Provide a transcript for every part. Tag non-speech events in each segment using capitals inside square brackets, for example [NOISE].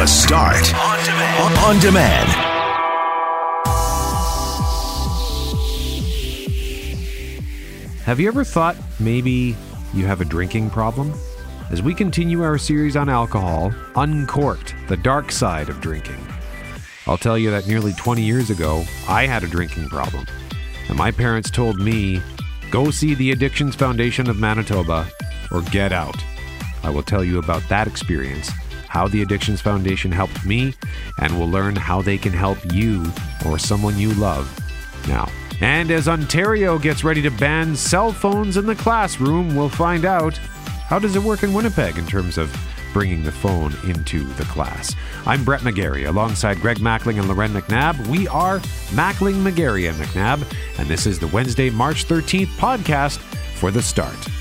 The Start on demand. On demand. Have you ever thought maybe you have a drinking problem? As we continue our series on alcohol, Uncorked, the dark side of drinking. I'll tell you that nearly 20 years ago, I had a drinking problem. And my parents told me, go see the Addictions Foundation of Manitoba or get out. I will tell you about that experience, how the Addictions Foundation helped me, and we'll learn how they can help you or someone you love now. And as Ontario gets ready to ban cell phones in the classroom, we'll find out how does it work in Winnipeg in terms of bringing the phone into the class. I'm Brett McGarry alongside Greg Mackling and Lauren McNabb. We are Mackling, McGarry, and McNabb, and this is the Wednesday, March 13th podcast for The Start.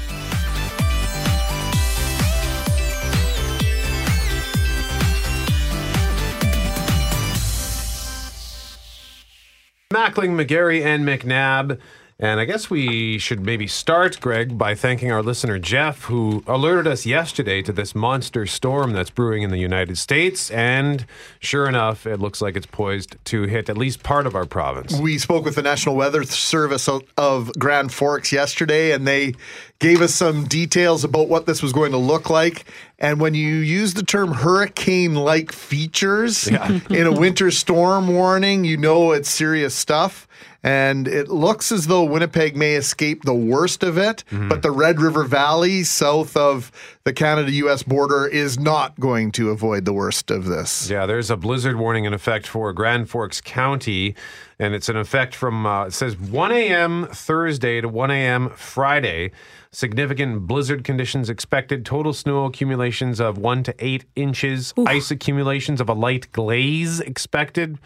Mackling, McGarry, and McNabb. And I guess we should maybe start, Greg, by thanking our listener Jeff, who alerted us yesterday to this monster storm that's brewing in the United States. And sure enough, it looks like it's poised to hit at least part of our province. We spoke with the National Weather Service of Grand Forks yesterday, and they gave us some details about what this was going to look like. And when you use the term hurricane like features yeah. [LAUGHS] in a winter storm warning, you know it's serious stuff and it looks as though Winnipeg may escape the worst of it, mm-hmm. but the Red River Valley south of the Canada US border is not going to avoid the worst of this. Yeah, there's a blizzard warning in effect for Grand Forks County, and it's in effect from, uh, it says 1 a.m. Thursday to 1 a.m. Friday. Significant blizzard conditions expected. Total snow accumulations of one to eight inches. Oof. Ice accumulations of a light glaze expected.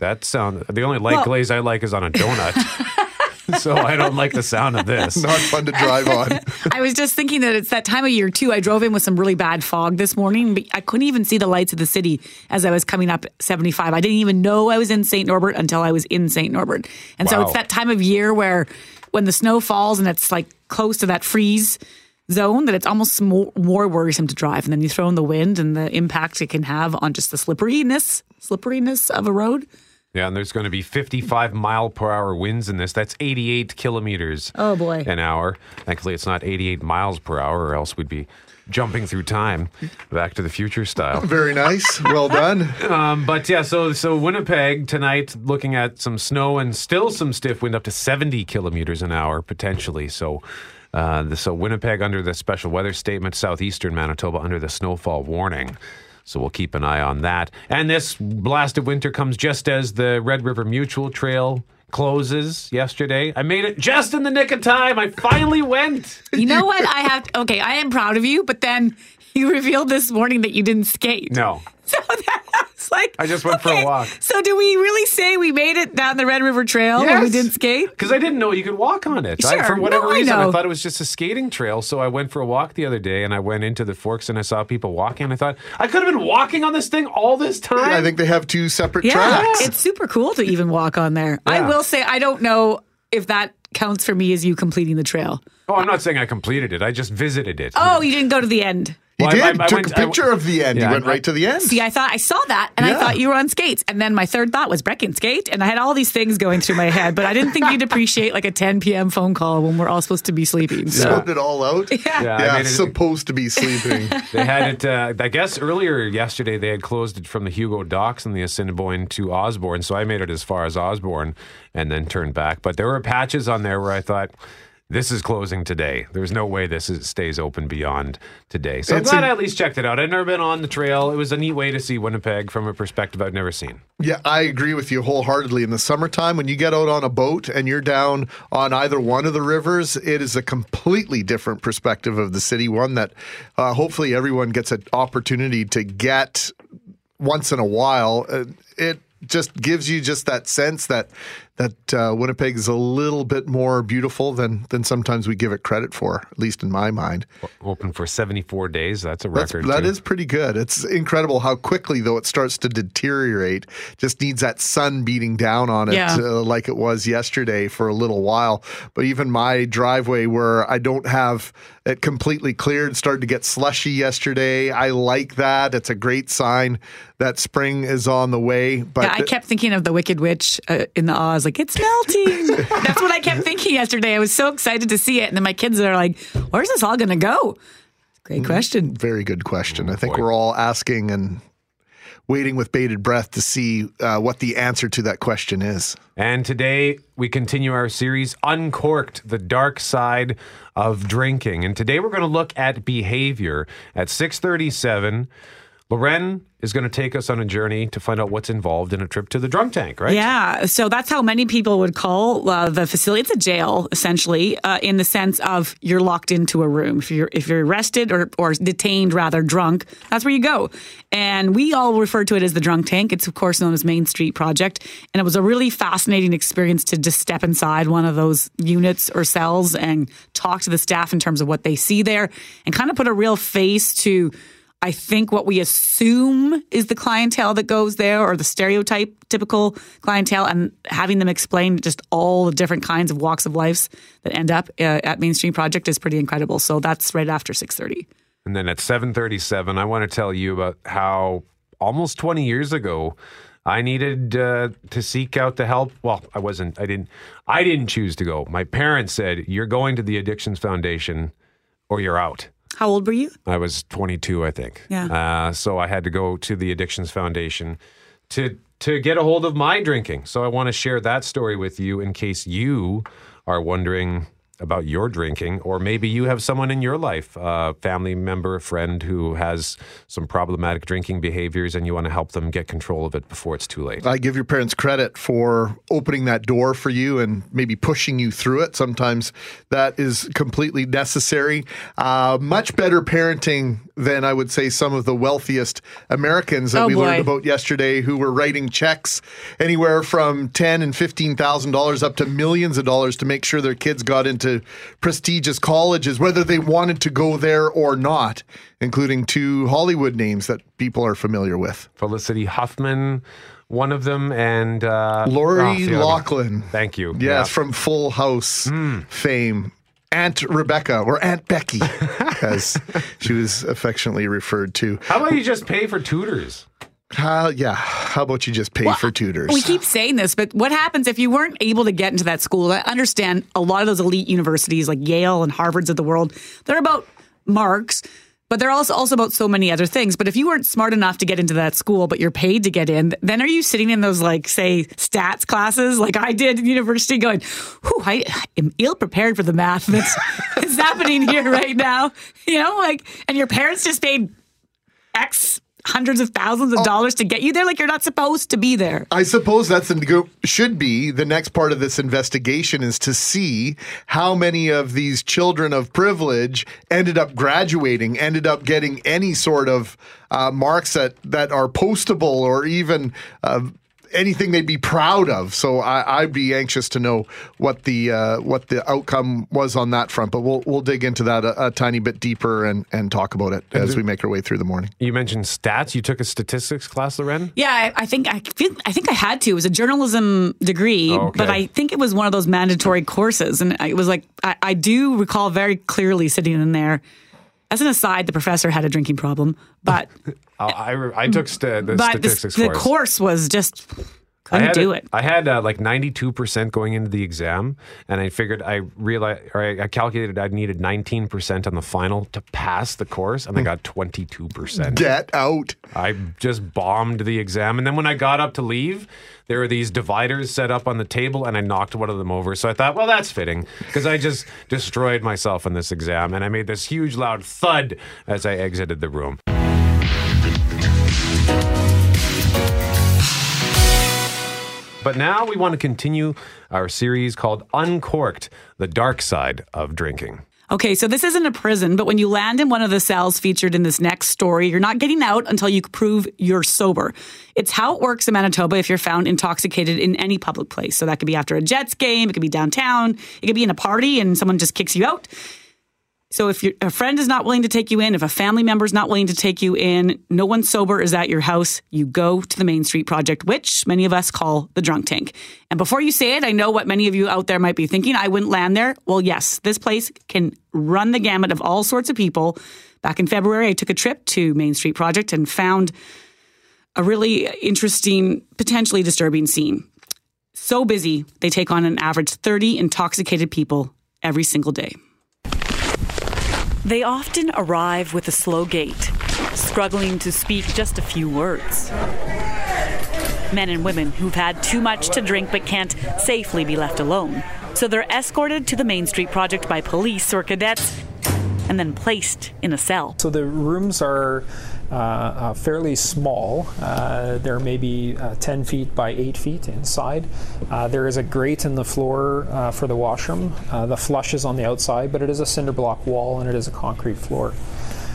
That sound the only light well, glaze I like is on a donut. [LAUGHS] so I don't like the sound of this. [LAUGHS] Not fun to drive on. [LAUGHS] I was just thinking that it's that time of year too. I drove in with some really bad fog this morning, but I couldn't even see the lights of the city as I was coming up 75. I didn't even know I was in St. Norbert until I was in St. Norbert. And wow. so it's that time of year where when the snow falls and it's like close to that freeze zone that it's almost more, more worrisome to drive. And then you throw in the wind and the impact it can have on just the slipperiness, slipperiness of a road. Yeah, and there's going to be 55 mile per hour winds in this. That's 88 kilometers. Oh boy, an hour. Thankfully, it's not 88 miles per hour, or else we'd be jumping through time, Back to the Future style. Very nice, well done. [LAUGHS] um, but yeah, so so Winnipeg tonight, looking at some snow and still some stiff wind, up to 70 kilometers an hour potentially. So. Uh, so Winnipeg under the special weather statement, southeastern Manitoba under the snowfall warning. So we'll keep an eye on that. And this blast of winter comes just as the Red River Mutual Trail closes yesterday. I made it just in the nick of time. I finally went. You know what? I have okay, I am proud of you, but then you revealed this morning that you didn't skate. No. [LAUGHS] So that's like I just went okay, for a walk. So do we really say we made it down the Red River Trail yes. when we didn't skate? Because I didn't know you could walk on it. Sure. I, for whatever no, reason, I, I, thought it was just a skating trail. So I went for a walk the other day, and I went into the Forks, and I saw people walking. And I thought I could have been walking on this thing all this time. I think they have two separate yeah, tracks. It's super cool to even walk on there. Yeah. I will say I don't know if that counts for me as you completing the trail. Oh, I'm not saying I completed it. I just visited it. Oh, you didn't go to the end. He well, did. I, I Took went, a picture of the end. Yeah, he went right to the end. See, I thought I saw that, and yeah. I thought you were on skates. And then my third thought was Brecken skate, and I had all these things going through my head. But I didn't think you'd appreciate like a 10 p.m. phone call when we're all supposed to be sleeping. So. Scoped it all out. Yeah, yeah, yeah supposed to be sleeping. [LAUGHS] they had it. Uh, I guess earlier yesterday they had closed it from the Hugo Docks and the Assiniboine to Osborne, so I made it as far as Osborne and then turned back. But there were patches on there where I thought this is closing today. There's no way this is, stays open beyond today. So I'm glad a, I at least checked it out. I've never been on the trail. It was a neat way to see Winnipeg from a perspective I've never seen. Yeah, I agree with you wholeheartedly. In the summertime, when you get out on a boat and you're down on either one of the rivers, it is a completely different perspective of the city. One that uh, hopefully everyone gets an opportunity to get once in a while. Uh, it just gives you just that sense that that uh, Winnipeg is a little bit more beautiful than than sometimes we give it credit for, at least in my mind. Open for 74 days. That's a That's, record. that too. is pretty good. It's incredible how quickly, though, it starts to deteriorate. Just needs that sun beating down on it, Yeah. uh, like it was yesterday for a little while. But even my driveway, where I don't have it completely cleared, started to get slushy yesterday. I like that. It's a great sign that spring is on the way. But Yeah, I kept thinking of the Wicked Witch uh, in the Oz, like it's melting. [LAUGHS] That's what I kept thinking yesterday. I was so excited to see it, and then my kids are like, "Where's this all going to go?" Great question. Very good question. I think boy. we're all asking and waiting with bated breath to see uh, what the answer to that question is. And today we continue our series Uncorked, the dark side of drinking. And today we're going to look at behavior. At 637, Lauren is going to take us on a journey to find out what's involved in a trip to the drunk tank, right? Yeah, so that's how many people would call uh, the facility. It's a jail, essentially, uh, in the sense of you're locked into a room. If you're if you're arrested or or detained, rather drunk, that's where you go. And we all refer to it as the drunk tank. It's of course known as Main Street Project, and it was a really fascinating experience to just step inside one of those units or cells and talk to the staff in terms of what they see there, and kind of put a real face to. I think what we assume is the clientele that goes there or the stereotype typical clientele and having them explain just all the different kinds of walks of lives that end up uh, at Main Street Project is pretty incredible. So that's right after 6:30. And then at 737, I want to tell you about how almost 20 years ago, I needed uh, to seek out the help. Well, I wasn't, I didn't, I didn't choose to go. My parents said, you're going to the Addictions Foundation or you're out. How old were you? I was 22, I think. Yeah. Uh, so I had to go to the Addictions Foundation to to get a hold of my drinking. So I want to share that story with you in case you are wondering about your drinking, or maybe you have someone in your life, a family member, a friend who has some problematic drinking behaviors, and you want to help them get control of it before it's too late. I give your parents credit for opening that door for you and maybe pushing you through it. Sometimes that is completely necessary. Uh, much better parenting than I would say some of the wealthiest Americans that Oh, we boy. learned about yesterday, who were writing checks anywhere from ten and fifteen thousand dollars up to millions of dollars to make sure their kids got into prestigious colleges, whether they wanted to go there or not, including two Hollywood names that people are familiar with. Felicity Huffman, one of them, and uh, Lori oh, other- Loughlin. Thank you. Yes, Yeah. from Full House Hmm. fame. Aunt Rebecca or Aunt Becky, [LAUGHS] as she was affectionately referred to. How about you just pay for tutors? How, yeah, how about you just pay for tutors? We keep saying this, but what happens if you weren't able to get into that school? I understand a lot of those elite universities like Yale and Harvard's of the world, they're about marks, but they're also also about so many other things. But if you weren't smart enough to get into that school, but you're paid to get in, then are you sitting in those like say stats classes like I did in university going, Whew, I am ill prepared for the math that's, [LAUGHS] that's happening here right now. [LAUGHS] You know, like and your parents just paid X hundreds of thousands of dollars to get you there. Like you're not supposed to be there. I suppose that's the should be the next part of this investigation is to see how many of these children of privilege ended up graduating, ended up getting any sort of uh, marks that that are postable or even. Uh, Anything they'd be proud of, so I, I'd be anxious to know what the uh, what the outcome was on that front. But we'll we'll dig into that a, a tiny bit deeper and and talk about it as we make our way through the morning. You mentioned stats. You took a statistics class, Lauren? Yeah, I, I think I feel I think I had to. It was a journalism degree, Oh, okay. but I think it was one of those mandatory courses, and it was like I, I do recall very clearly sitting in there. As an aside, the professor had a drinking problem, but [LAUGHS] oh, I, I, I took st- the but the, statistics the course. course was just couldn't had do a- it. I had uh, like 92% going into the exam, and I figured I realized, or I, I calculated I needed 19% on the final to pass the course, and I got 22%. Get out. I just bombed the exam. And then when I got up to leave, there were these dividers set up on the table, and I knocked one of them over. So I thought, well, that's fitting because I just destroyed myself in this exam. And I made this huge, loud thud as I exited the room. But now we want to continue our series called Uncorked The Dark Side of Drinking. Okay, so this isn't a prison, but when you land in one of the cells featured in this next story, you're not getting out until you prove you're sober. It's how it works in Manitoba if you're found intoxicated in any public place. So that could be after a Jets game, it could be downtown, it could be in a party and someone just kicks you out. So if a friend is not willing to take you in, if a family member is not willing to take you in, no one sober is at your house, you go to the Main Street Project, which many of us call the drunk tank. And before you say it, I know what many of you out there might be thinking. I wouldn't land there. Well, yes, this place can run the gamut of all sorts of people. Back in February, I took a trip to Main Street Project and found a really interesting, potentially disturbing scene. So busy, they take on an average 30 intoxicated people every single day. They often arrive with a slow gait, struggling to speak just a few words. Men and women who've had too much to drink but can't safely be left alone. So they're escorted to the Main Street Project by police or cadets and then placed in a cell. So the rooms are uh, uh, fairly small. Uh, they're maybe uh, 10 feet by 8 feet inside. There is a grate in the floor for the washroom. the flush is on the outside, but it is a cinder block wall and it is a concrete floor.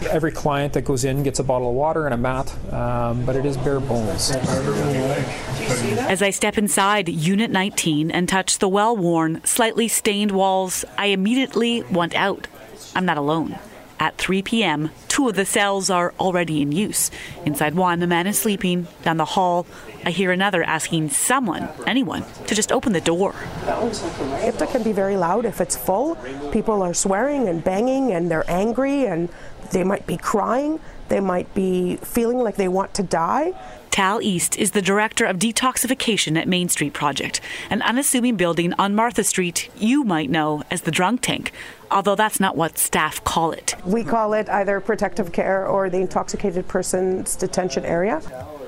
Every client that goes in gets a bottle of water and a mat, um, but it is bare bones. As I step inside Unit 19 and touch the well worn, slightly stained walls, I immediately want out. I'm not alone. At 3 p.m., two of the cells are already in use. Inside one, a man is sleeping. Down the hall, I hear another asking someone, anyone, to just open the door. IPDA can be very loud if it's full. People are swearing and banging and they're angry and they might be crying. They might be feeling like they want to die. Tal East is the director of detoxification at Main Street Project, an unassuming building on Martha Street you might know as the drunk tank, although that's not what staff call it. We call it either protective care or the intoxicated person's detention area.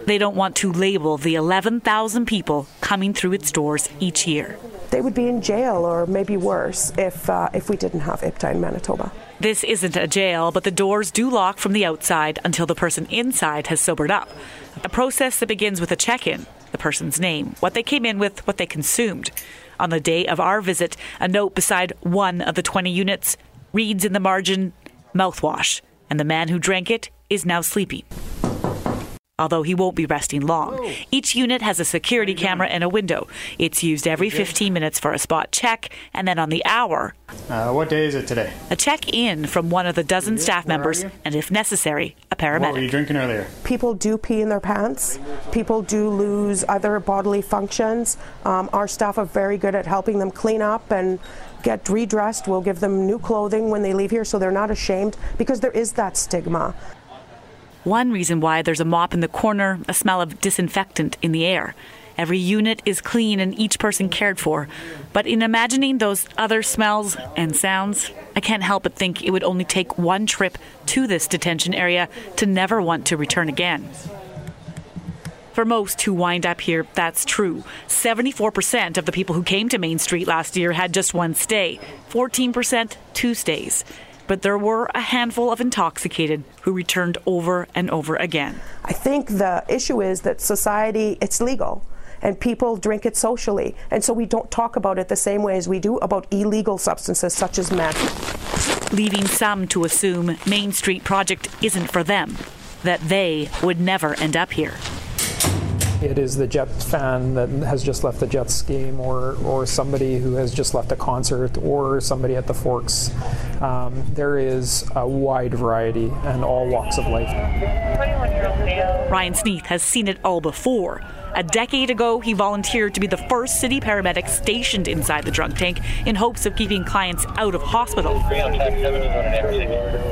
They don't want to label the 11,000 people coming through its doors each year. They would be in jail or maybe worse if, uh, if we didn't have IPDA in Manitoba. This isn't a jail, but the doors do lock from the outside until the person inside has sobered up. A process that begins with a check in the person's name, what they came in with, what they consumed. On the day of our visit, a note beside one of the 20 units reads in the margin, mouthwash, and the man who drank it is now sleeping although he won't be resting long. Each unit has a security camera and a window. It's used every 15 minutes for a spot check, and then on the hour. Uh, what day is it today? A check in from one of the dozen staff members, and if necessary, a paramedic. What were you drinking earlier? People do pee in their pants. People do lose other bodily functions. Um, our staff are very good at helping them clean up and get redressed. We'll give them new clothing when they leave here so they're not ashamed because there is that stigma. One reason why there's a mop in the corner, a smell of disinfectant in the air. Every unit is clean and each person cared for. But in imagining those other smells and sounds, I can't help but think it would only take one trip to this detention area to never want to return again. For most who wind up here, that's true. 74% of the people who came to Main Street last year had just one stay, 14% two stays but there were a handful of intoxicated who returned over and over again. I think the issue is that society, it's legal and people drink it socially. And so we don't talk about it the same way as we do about illegal substances such as meth. Leaving some to assume Main Street Project isn't for them, that they would never end up here. It is the Jets fan that has just left the Jets game, or or somebody who has just left a concert, or somebody at the Forks. Um, there is a wide variety and all walks of life. Ryan Sneath has seen it all before. A decade ago, he volunteered to be the first city paramedic stationed inside the drunk tank in hopes of keeping clients out of hospital.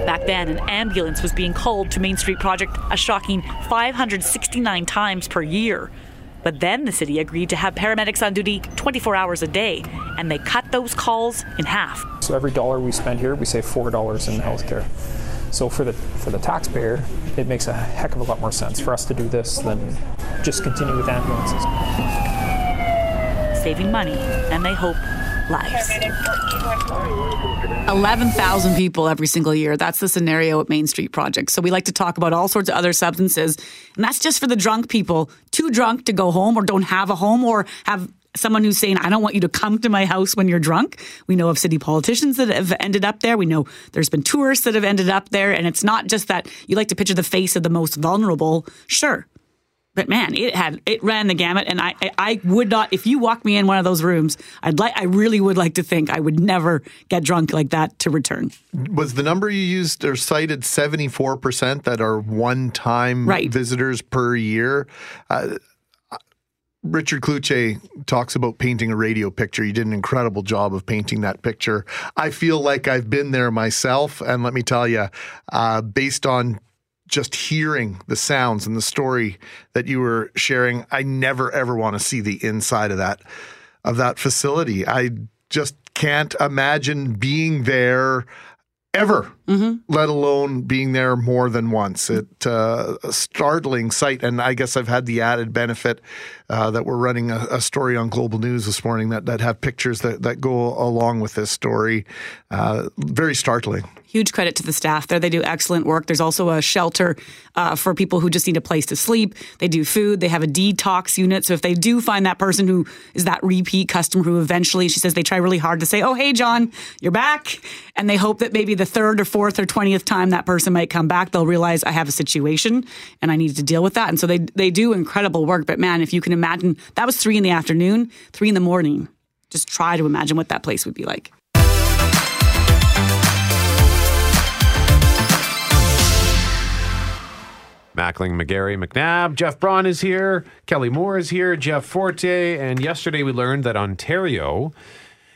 Back then, an ambulance was being called to Main Street Project a shocking 569 times per year. But then the city agreed to have paramedics on duty 24 hours a day, and they cut those calls in half. So every dollar we spend here, we save $4 in healthcare. So for the for the taxpayer, it makes a heck of a lot more sense for us to do this than just continue with ambulances. Saving money, and they hope lives. 11,000 people every single year. That's the scenario at Main Street Project. So we like to talk about all sorts of other substances. And that's just for the drunk people, too drunk to go home or don't have a home or have someone who's saying, I don't want you to come to my house when you're drunk. We know of city politicians that have ended up there. We know there's been tourists that have ended up there. And it's not just that you like to picture the face of the most vulnerable. Sure. But man, it had it ran the gamut, and I, I I would not if you walk me in one of those rooms, I'd like I really would like to think I would never get drunk like that to return. Was the number you used or cited 74% that are one time Right. visitors per year? Uh, Richard Cloutier talks about painting a radio picture. You did an incredible job of painting that picture. I feel like I've been there myself. And let me tell you, uh, based on just hearing the sounds and the story that you were sharing, I never ever want to see the inside of that of that facility. I just can't imagine being there ever, let alone being there more than once. It uh, a startling sight, and I guess I've had the added benefit uh, that we're running a, a story on Global News this morning that that have pictures that that go along with this story. Uh, very startling. Huge credit to the staff there. They do excellent work. There's also a shelter uh, for people who just need a place to sleep. They do food. They have a detox unit. So if they do find that person who is that repeat customer who eventually, she says they try really hard to say, oh, hey, John, you're back. And they hope that maybe the third or fourth or 20th time that person might come back, they'll realize I have a situation and I need to deal with that. And so they, they do incredible work. But man, if you can imagine, that was three in the afternoon, three in the morning. Just try to imagine what that place would be like. Mackling, McGarry, McNabb, Jeff Braun is here, Kelly Moore is here, Jeff Forte, and yesterday we learned that Ontario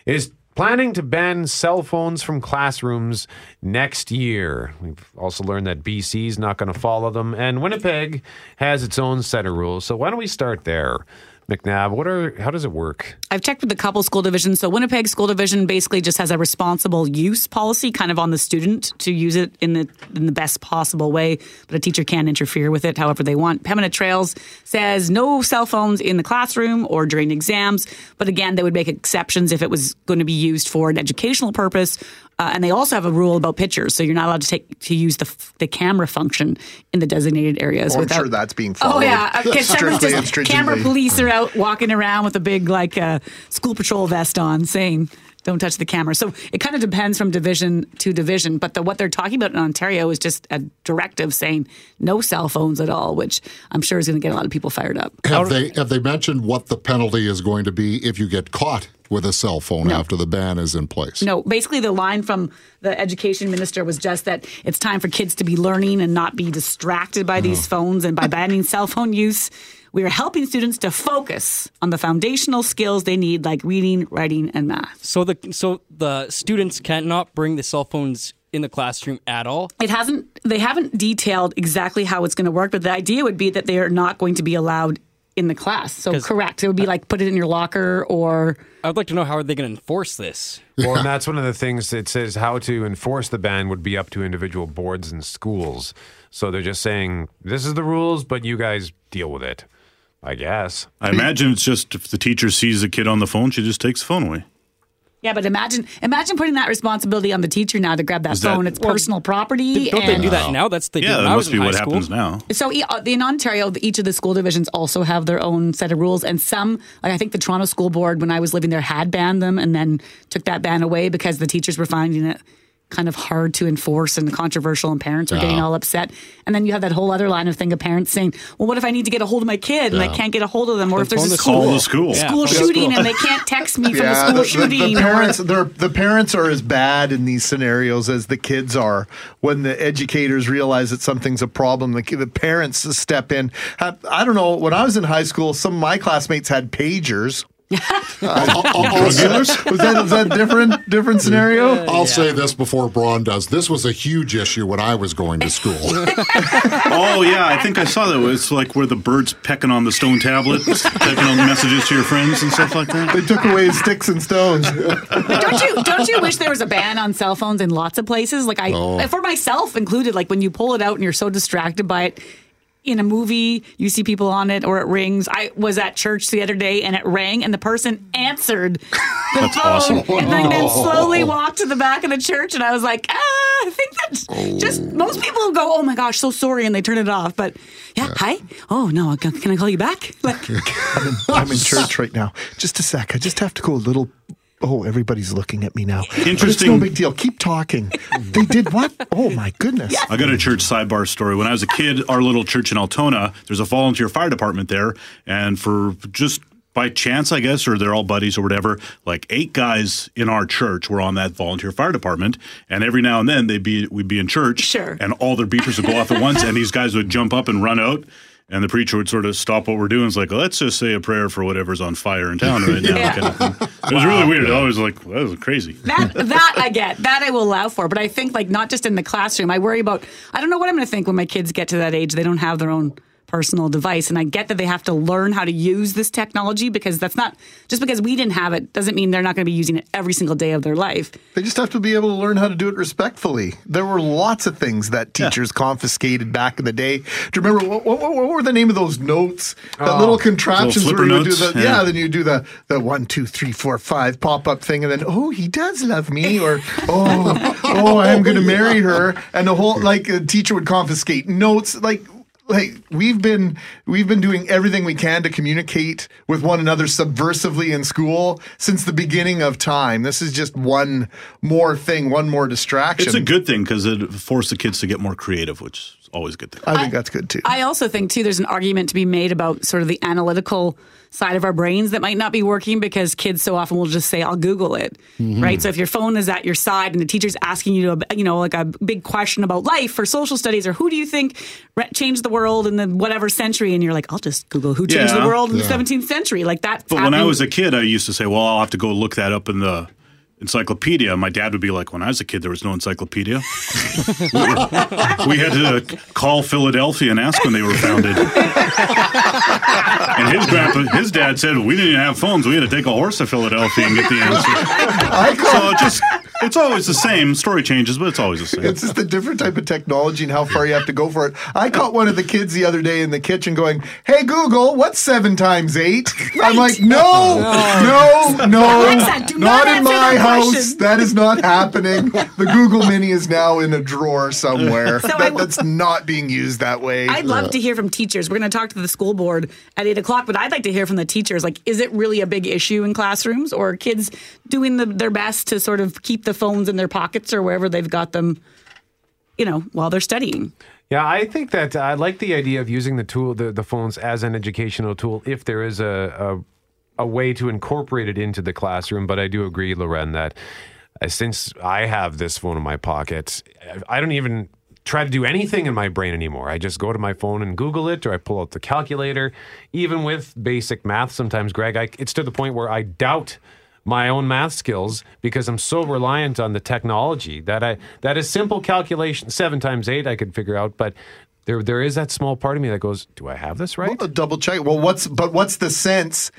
is planning to ban cell phones from classrooms next year. We've also learned that BC is not going to follow them, and Winnipeg has its own set of rules. So why don't we start there? McNabb, what are how does it work? I've checked with a couple school divisions. So Winnipeg School Division basically just has a responsible use policy, kind of on the student to use it in the in the best possible way. But a teacher can interfere with it however they want. Pembina Trails says no cell phones in the classroom or during exams. But again, they would make exceptions if it was going to be used for an educational purpose. Uh, and they also have a rule about pictures, so you're not allowed to take to use the f- the camera function in the designated areas. Oh, I'm without, sure that's being followed. Oh yeah, okay. Someone's [LAUGHS] strictly and just camera police are out walking around with a big like uh, school patrol vest on, saying "Don't touch the camera." So it kind of depends from division to division. But the, what they're talking about in Ontario is just a directive saying no cell phones at all, which I'm sure is going to get a lot of people fired up. Have they have they mentioned what the penalty is going to be if you get caught with a cell phone after the ban is in place? No, basically the line from the education minister was just that it's time for kids to be learning and not be distracted by mm-hmm. these phones. And by banning cell phone use, we are helping students to focus on the foundational skills they need, like reading, writing, and math. So the so the students cannot bring the cell phones in the classroom at all. It hasn't. They haven't detailed exactly how it's going to work, but the idea would be that they are not going to be allowed in the class. So correct. It would be like put it in your locker or I'd like to know how are they going to enforce this? Well, and that's one of the things that says how to enforce the ban would be up to individual boards and schools. So they're just saying, this is the rules, but you guys deal with it. I guess. I imagine it's just if the teacher sees a kid on the phone, she just takes the phone away. yeah. But imagine imagine putting that responsibility on the teacher now to grab that Is that- phone. it's personal property. Don't they and do that now? That's they Yeah, that I was must be in high what school. happens now. So e- uh, in Ontario, each of the school divisions also have their own set of rules, and some, like I think the Toronto School Board, when I was living there, had banned them, and then took that ban away because the teachers were finding it kind of hard to enforce and controversial, and parents were getting all upset. And then you have that whole other line of thing of parents saying, "Well, what if I need to get a hold of my kid and I can't get a hold of them, or if there's a school Call the school. School phone the shooting school. and they can't text me from Yeah, the school the, the- shooting?" the or- parents, they're, the parents are as bad in these scenarios as the kids are. When the educators realize that something's a problem, the, the parents step in. I, I don't know. When I was in high school, some of my classmates had pagers. I'll, I'll- I'll say, Was that, was that different different scenario? I'll say this before Braun does. This was a huge issue when I was going to school. [LAUGHS] Oh yeah, I think I saw that. It's like where the birds pecking on the stone tablet, [LAUGHS] typing on the messages to your friends and stuff like that. They took away sticks and stones. don't you don't you wish there was a ban on cell phones in lots of places? Like I, Oh. for myself included. Like when you pull it out and you're so distracted by it, in a movie, you see people on it or it rings. I was at church the other day and it rang and the person answered the [LAUGHS] That's phone awesome. and then, then slowly walked to the back of the church and I was like, ah, I think that's just most people go, oh my gosh, so sorry, and they turn it off. But yeah, hi. Oh no, can can I call you back? [LAUGHS] Like, [LAUGHS] I'm in church right now. Just a sec. I just have to go a little. Oh, everybody's looking at me now. But It's Interesting. no big deal. Keep talking. They did what? Oh my goodness. I got a church sidebar story. When I was a kid, our little church in Altona, there's a volunteer fire department there, and for just by chance, I guess, or they're all buddies or whatever, like eight guys in our church were on that volunteer fire department, and every now and then they'd be we'd be in church, Sure. and all their beepers would go off at once, and these guys would jump up and run out. And the preacher would sort of stop what we're doing. It's like, let's just say a prayer for whatever's on fire in town right now. Yeah. kind of. It was really weird. I was like, that was crazy. that [LAUGHS] that I get that I will allow for, but I think like not just in the classroom. I worry about I don't know what I'm going to think when my kids get to that age. They don't have their own personal device, and I get that they have to learn how to use this technology because that's not just because we didn't have it doesn't mean they're not going to be using it every single day of their life. They just have to be able to learn how to do it respectfully. There were lots of things that teachers confiscated back in the day. Do you remember what, what, what were the name of those notes? That little contraptions Little where you flipper would do the yeah. Yeah. then you do the the one two three four five pop up thing, and then oh he does love me, or [LAUGHS] oh oh I'm going to marry her, and the whole like a teacher would confiscate notes like. Like we've been we've been doing everything we can to communicate with one another subversively in school since the beginning of time. This is just one more thing, one more distraction. It's a good thing because it forced the kids to get more creative, which is always a good thing. I think that's good too. I also think too there's an argument to be made about sort of the analytical side of our brains that might not be working because kids so often will just say I'll google it. Mm-hmm. Right? So if your phone is at your side and the teacher's asking you to you know like a big question about life or social studies or who do you think re- changed the world in the whatever century and you're like I'll just google who changed Yeah. the world in Yeah. the 17th century. Like that But when I was a kid, I used to say, "Well, I'll have to go look that up in the encyclopedia." My dad would be like, "When I was a kid, there was no encyclopedia. [LAUGHS] we had to call Philadelphia and ask when they were founded." and his grandpa, his dad said, "We didn't have phones. We had to take a horse to Philadelphia and get the answer." I so just it's always the same. Story changes, but it's always the same. it's just a different type of technology and how far you have to go for it. I caught one of the kids the other day in the kitchen going, "Hey Google, what's seven times eight? I'm like, oh, "No, no, no, Alexa, do not in my that house. question." That is not happening. The Google Mini is now in a drawer somewhere. So That- I- that's not being used that way." I'd love to hear from teachers. We're going to talk to the school board at eight o'clock, but I'd like to hear from the teachers. Like, is it really a big issue in classrooms, or are kids doing the, their best to sort of keep the phones in their pockets or wherever they've got them, you know, while they're studying? Yeah, I think that I like the idea of using the tool, the, the phones, as an educational tool if there is a, a a way to incorporate it into the classroom. But I do agree, Lauren, that uh, since I have this phone in my pocket, I don't even try to do anything in my brain anymore. I just go to my phone and Google it, or I pull out the calculator. Even with basic math, sometimes, Greg, I, it's to the point where I doubt my own math skills because I'm so reliant on the technology that I that a simple calculation seven times eight I could figure out, but there there is that small part of me that goes, do I have this right? Well, double check. Well, what's but what's the sense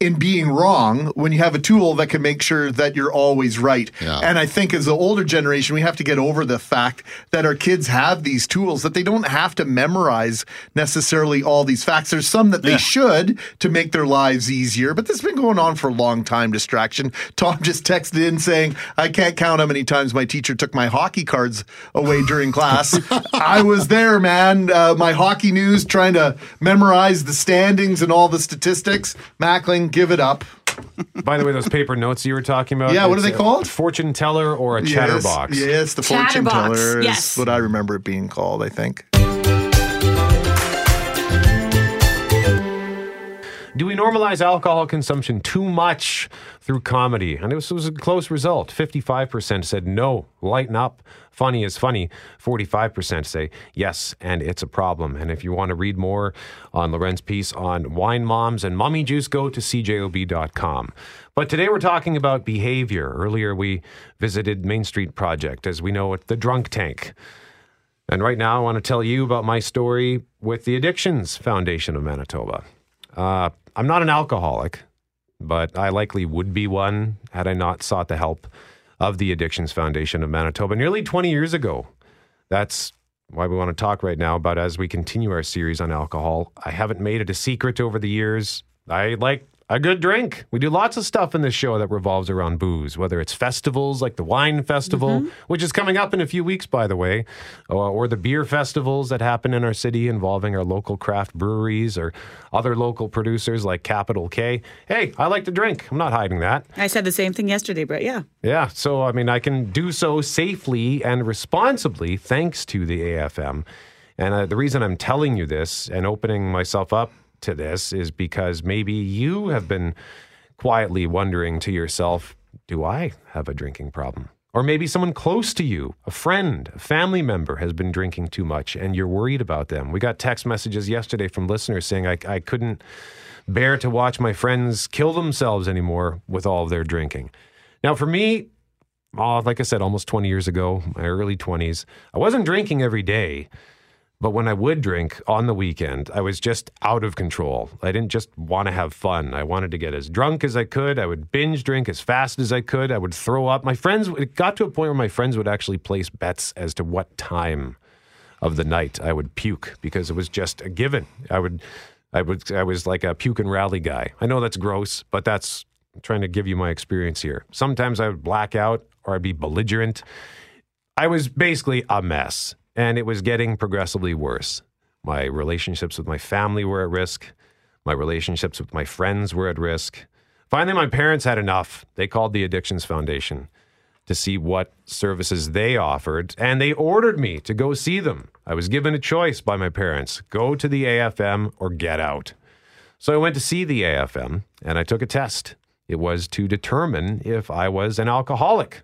in being wrong when you have a tool that can make sure that you're always right? Yeah. And I think as the older generation, we have to get over the fact that our kids have these tools that they don't have to memorize necessarily all these facts. There's some that they Yeah. should to make their lives easier, but this has been going on for a long time. Distraction. Tom just texted in saying, "I can't count how many times my teacher took my hockey cards away during class. [LAUGHS] I was there, man. Uh, my hockey news, trying to memorize the standings and all the statistics. Mackling, give it up. By the way, those paper notes you were talking about. Yeah, what are they a called? Fortune teller or a Yes, chatterbox? Yes, the fortune Chatterbox, teller is yes. what I remember it being called. I think. Do we normalize alcohol consumption too much through comedy? And it was, a close result. 55% said no, lighten up. Funny is funny. 45% say yes, and it's a problem. And if you want to read more on Lauren's piece on wine moms and mommy juice, go to cjob.com. But today we're talking about behavior. Earlier we visited Main Street Project, as we know it, the drunk tank. And right now I want to tell you about my story with the Addictions Foundation of Manitoba. Uh, I'm not an alcoholic, but I likely would be one had I not sought the help of the Addictions Foundation of Manitoba nearly 20 years ago. That's why we want to talk right now about as we continue our series on alcohol. I haven't made it a secret over the years. I like a good drink. We do lots of stuff in this show that revolves around booze, whether it's festivals like the Wine Festival, which is coming up in a few weeks, by the way, or, or the beer festivals that happen in our city involving our local craft breweries or other local producers like Capital K. Hey, I like to drink. I'm not hiding that. I said the same thing yesterday, Brett. Yeah. Yeah, so I mean, I can do so safely and responsibly thanks to the AFM. And uh, the reason I'm telling you this and opening myself up to this is because maybe you have been quietly wondering to yourself, do I have a drinking problem? Or maybe someone close to you, a friend, a family member, has been drinking too much and you're worried about them. We got text messages yesterday from listeners saying, I, I couldn't bear to watch my friends kill themselves anymore with all of their drinking. Now, for me, oh, like I said, almost 20 years ago, my early 20s, I wasn't drinking every day. But when I would drink on the weekend, I was just out of control. I didn't just want to have fun. I wanted to get as drunk as I could. I would binge drink as fast as I could. I would throw up. My friends, it got to a point where my friends would actually place bets as to what time of the night I would puke because it was just a given. I would, I would, I was like a puke and rally guy. I know that's gross, but that's I'm trying to give you my experience here. Sometimes I would black out or I'd be belligerent. I was basically a mess and it was getting progressively worse. My relationships with my family were at risk. My relationships with my friends were at risk. Finally, my parents had enough. They called the Addictions Foundation to see what services they offered, and they ordered me to go see them. I was given a choice by my parents go to the AFM or get out. So I went to see the AFM and I took a test. It was to determine if I was an alcoholic.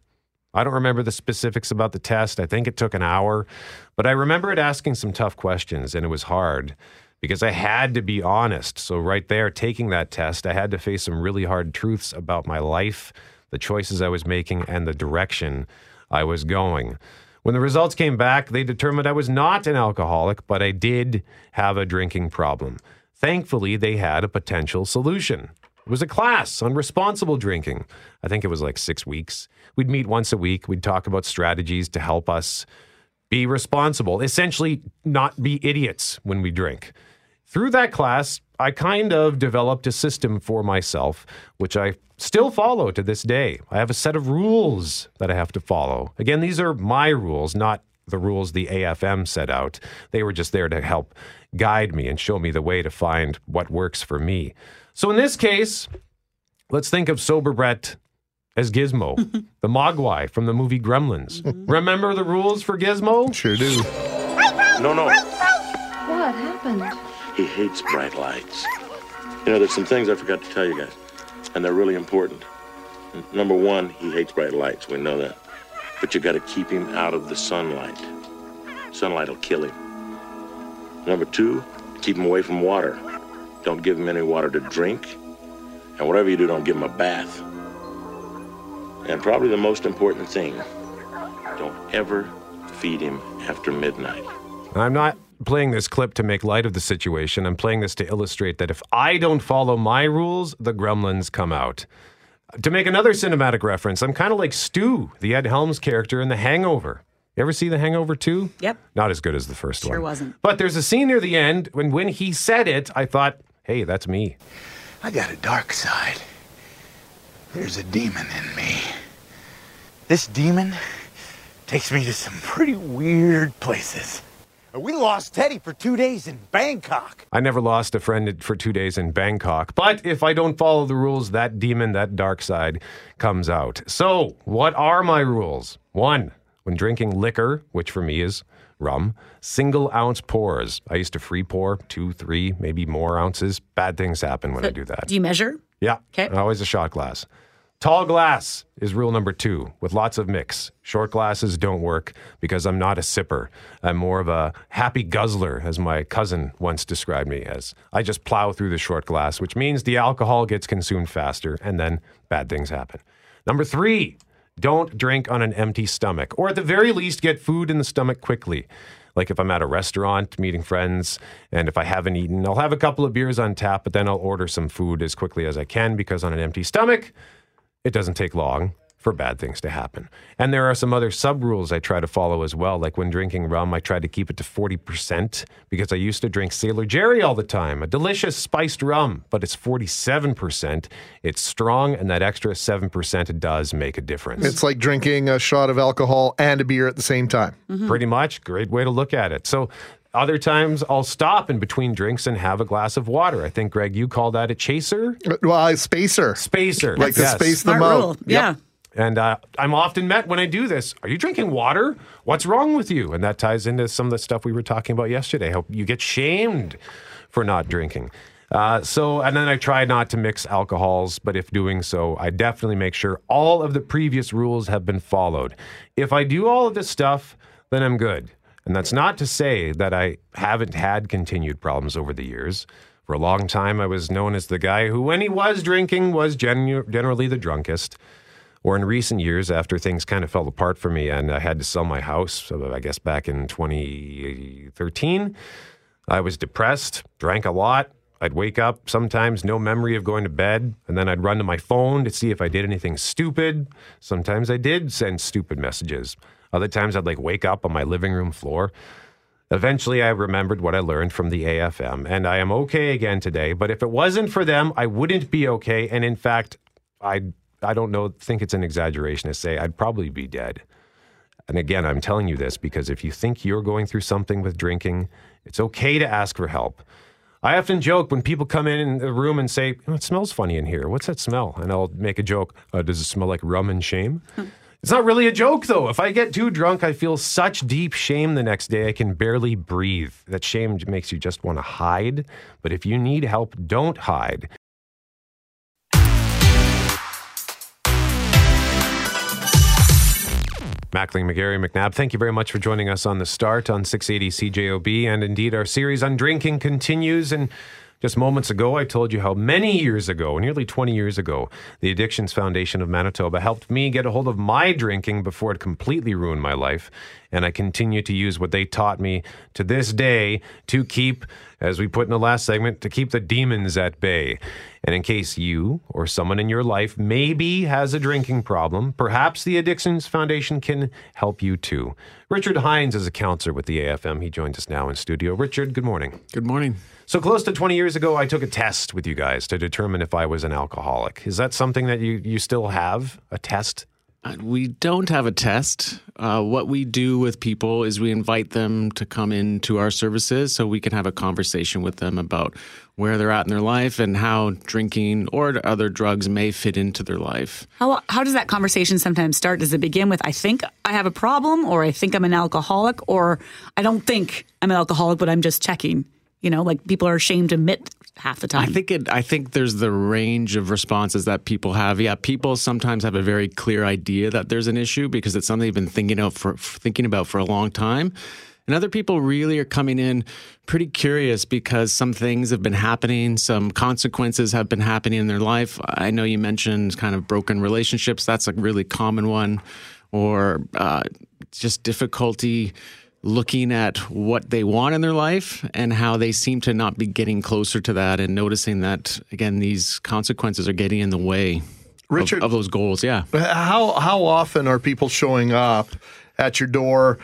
I don't remember the specifics about the test. I think it took an hour, but I remember it asking some tough questions and it was hard because I had to be honest. So, right there, taking that test, I had to face some really hard truths about my life, the choices I was making, and the direction I was going. When the results came back, they determined I was not an alcoholic, but I did have a drinking problem. Thankfully, they had a potential solution. It was a class on responsible drinking. I think it was like six weeks. We'd meet once a week. We'd talk about strategies to help us be responsible, essentially, not be idiots when we drink. Through that class, I kind of developed a system for myself, which I still follow to this day. I have a set of rules that I have to follow. Again, these are my rules, not the rules the AFM set out. They were just there to help guide me and show me the way to find what works for me. So in this case, let's think of Sober Brett as Gizmo, [LAUGHS] the Mogwai from the movie Gremlins. Mm-hmm. Remember the rules for Gizmo? Sure do. No, no. What happened? He hates bright lights. You know, there's some things I forgot to tell you guys, and they're really important. Number one, he hates bright lights. We know that. But you got to keep him out of the sunlight. Sunlight will kill him. Number two, keep him away from water. Don't give him any water to drink. And whatever you do, don't give him a bath. And probably the most important thing, don't ever feed him after midnight. I'm not playing this clip to make light of the situation. I'm playing this to illustrate that if I don't follow my rules, the gremlins come out. To make another cinematic reference, I'm kind of like Stu, the Ed Helms character in The Hangover. You ever see The Hangover 2? Yep. Not as good as the first one. Sure wasn't. But there's a scene near the end when when he said it, I thought, hey, that's me. I got a dark side. There's a demon in me. This demon takes me to some pretty weird places. We lost Teddy for two days in Bangkok. I never lost a friend for two days in Bangkok. But if I don't follow the rules, that demon, that dark side comes out. So, what are my rules? One, when drinking liquor, which for me is rum, single ounce pours. I used to free pour two, three, maybe more ounces. Bad things happen when I do that. Do you measure? Yeah. 'Kay. Always a shot glass. Tall glass is rule number two with lots of mix. Short glasses don't work because I'm not a sipper. I'm more of a happy guzzler, as my cousin once described me as. I just plow through the short glass, which means the alcohol gets consumed faster and then bad things happen. Number three, don't drink on an empty stomach, or at the very least, get food in the stomach quickly. Like if I'm at a restaurant meeting friends and if I haven't eaten, I'll have a couple of beers on tap, but then I'll order some food as quickly as I can because on an empty stomach, it doesn't take long for bad things to happen. And there are some other sub rules I try to follow as well. Like when drinking rum, I try to keep it to 40% because I used to drink Sailor Jerry all the time, a delicious spiced rum, but it's 47%. It's strong, and that extra 7% does make a difference. It's like drinking a shot of alcohol and a beer at the same time. Mm-hmm. Pretty much. Great way to look at it. So, other times I'll stop in between drinks and have a glass of water. I think, Greg, you call that a chaser? Uh, well, a spacer. Spacer. Like to Yes. space them Smart out. rule. Yeah. And uh, I'm often met when I do this. Are you drinking water? What's wrong with you? And that ties into some of the stuff we were talking about yesterday. How you get shamed for not drinking. Uh, so, and then I try not to mix alcohols, but if doing so, I definitely make sure all of the previous rules have been followed. If I do all of this stuff, then I'm good. And that's not to say that I haven't had continued problems over the years. For a long time, I was known as the guy who, when he was drinking, was genu- generally the drunkest or in recent years after things kind of fell apart for me and I had to sell my house, I guess back in 2013, I was depressed, drank a lot. I'd wake up sometimes, no memory of going to bed, and then I'd run to my phone to see if I did anything stupid. Sometimes I did send stupid messages. Other times I'd like wake up on my living room floor. Eventually, I remembered what I learned from the AFM, and I am okay again today. But if it wasn't for them, I wouldn't be okay. And in fact, I I don't know, think it's an exaggeration to say I'd probably be dead. And again, I'm telling you this because if you think you're going through something with drinking, it's okay to ask for help. I often joke when people come in the room and say, "Oh, "It smells funny in here. What's that smell?" And I'll make a joke. Uh, Does it smell like rum and shame? [LAUGHS] It's not really a joke, though. If I get too drunk, I feel such deep shame the next day I can barely breathe. That shame makes you just want to hide. But if you need help, don't hide. Mackling, McGarry, McNabb, thank you very much for joining us on the start on 680 CJOB. And indeed, our series on drinking continues. And just moments ago, I told you how many years ago, nearly 20 years ago, the Addictions Foundation of Manitoba helped me get a hold of my drinking before it completely ruined my life. And I continue to use what they taught me to this day to keep, as we put in the last segment, to keep the demons at bay. And in case you or someone in your life maybe has a drinking problem, perhaps the Addictions Foundation can help you too. Richard Hines is a counselor with the AFM. He joins us now in studio. Richard, good morning. Good morning. So close to 20 years ago, I took a test with you guys to determine if I was an alcoholic. Is that something that you, you still have, a test? Uh, We don't have a test. Uh, what we do with people is we invite them to come into our services so we can have a conversation with them about where they're at in their life and how drinking or other drugs may fit into their life. How, how does that conversation sometimes start? Does it begin with, I think I have a problem, or I think I'm an alcoholic, or I don't think I'm an alcoholic, but I'm just checking? You know, like people are ashamed to admit half the time. I think it. I think there's the range of responses that people have. Yeah, people sometimes have a very clear idea that there's an issue because it's something they've been thinking of for thinking about for a long time. And other people really are coming in pretty curious because some things have been happening, some consequences have been happening in their life. I know you mentioned kind of broken relationships. That's a really common one, or uh, just difficulty looking at what they want in their life and how they seem to not be getting closer to that and noticing that again these consequences are getting in the way of- Richard- of, those goals. Yeah. How how often are people showing up at your door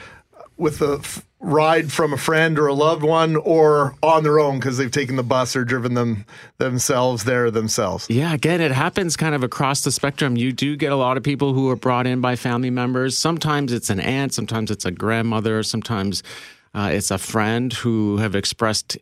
with a f- ride from a friend or a loved one, or on their own because they've taken the bus or driven them themselves there themselves? Yeah, again, it happens kind of across the spectrum. You do get a lot of people who are brought in by family members. Sometimes it's an aunt, sometimes it's a grandmother, sometimes uh, it's a friend who have expressed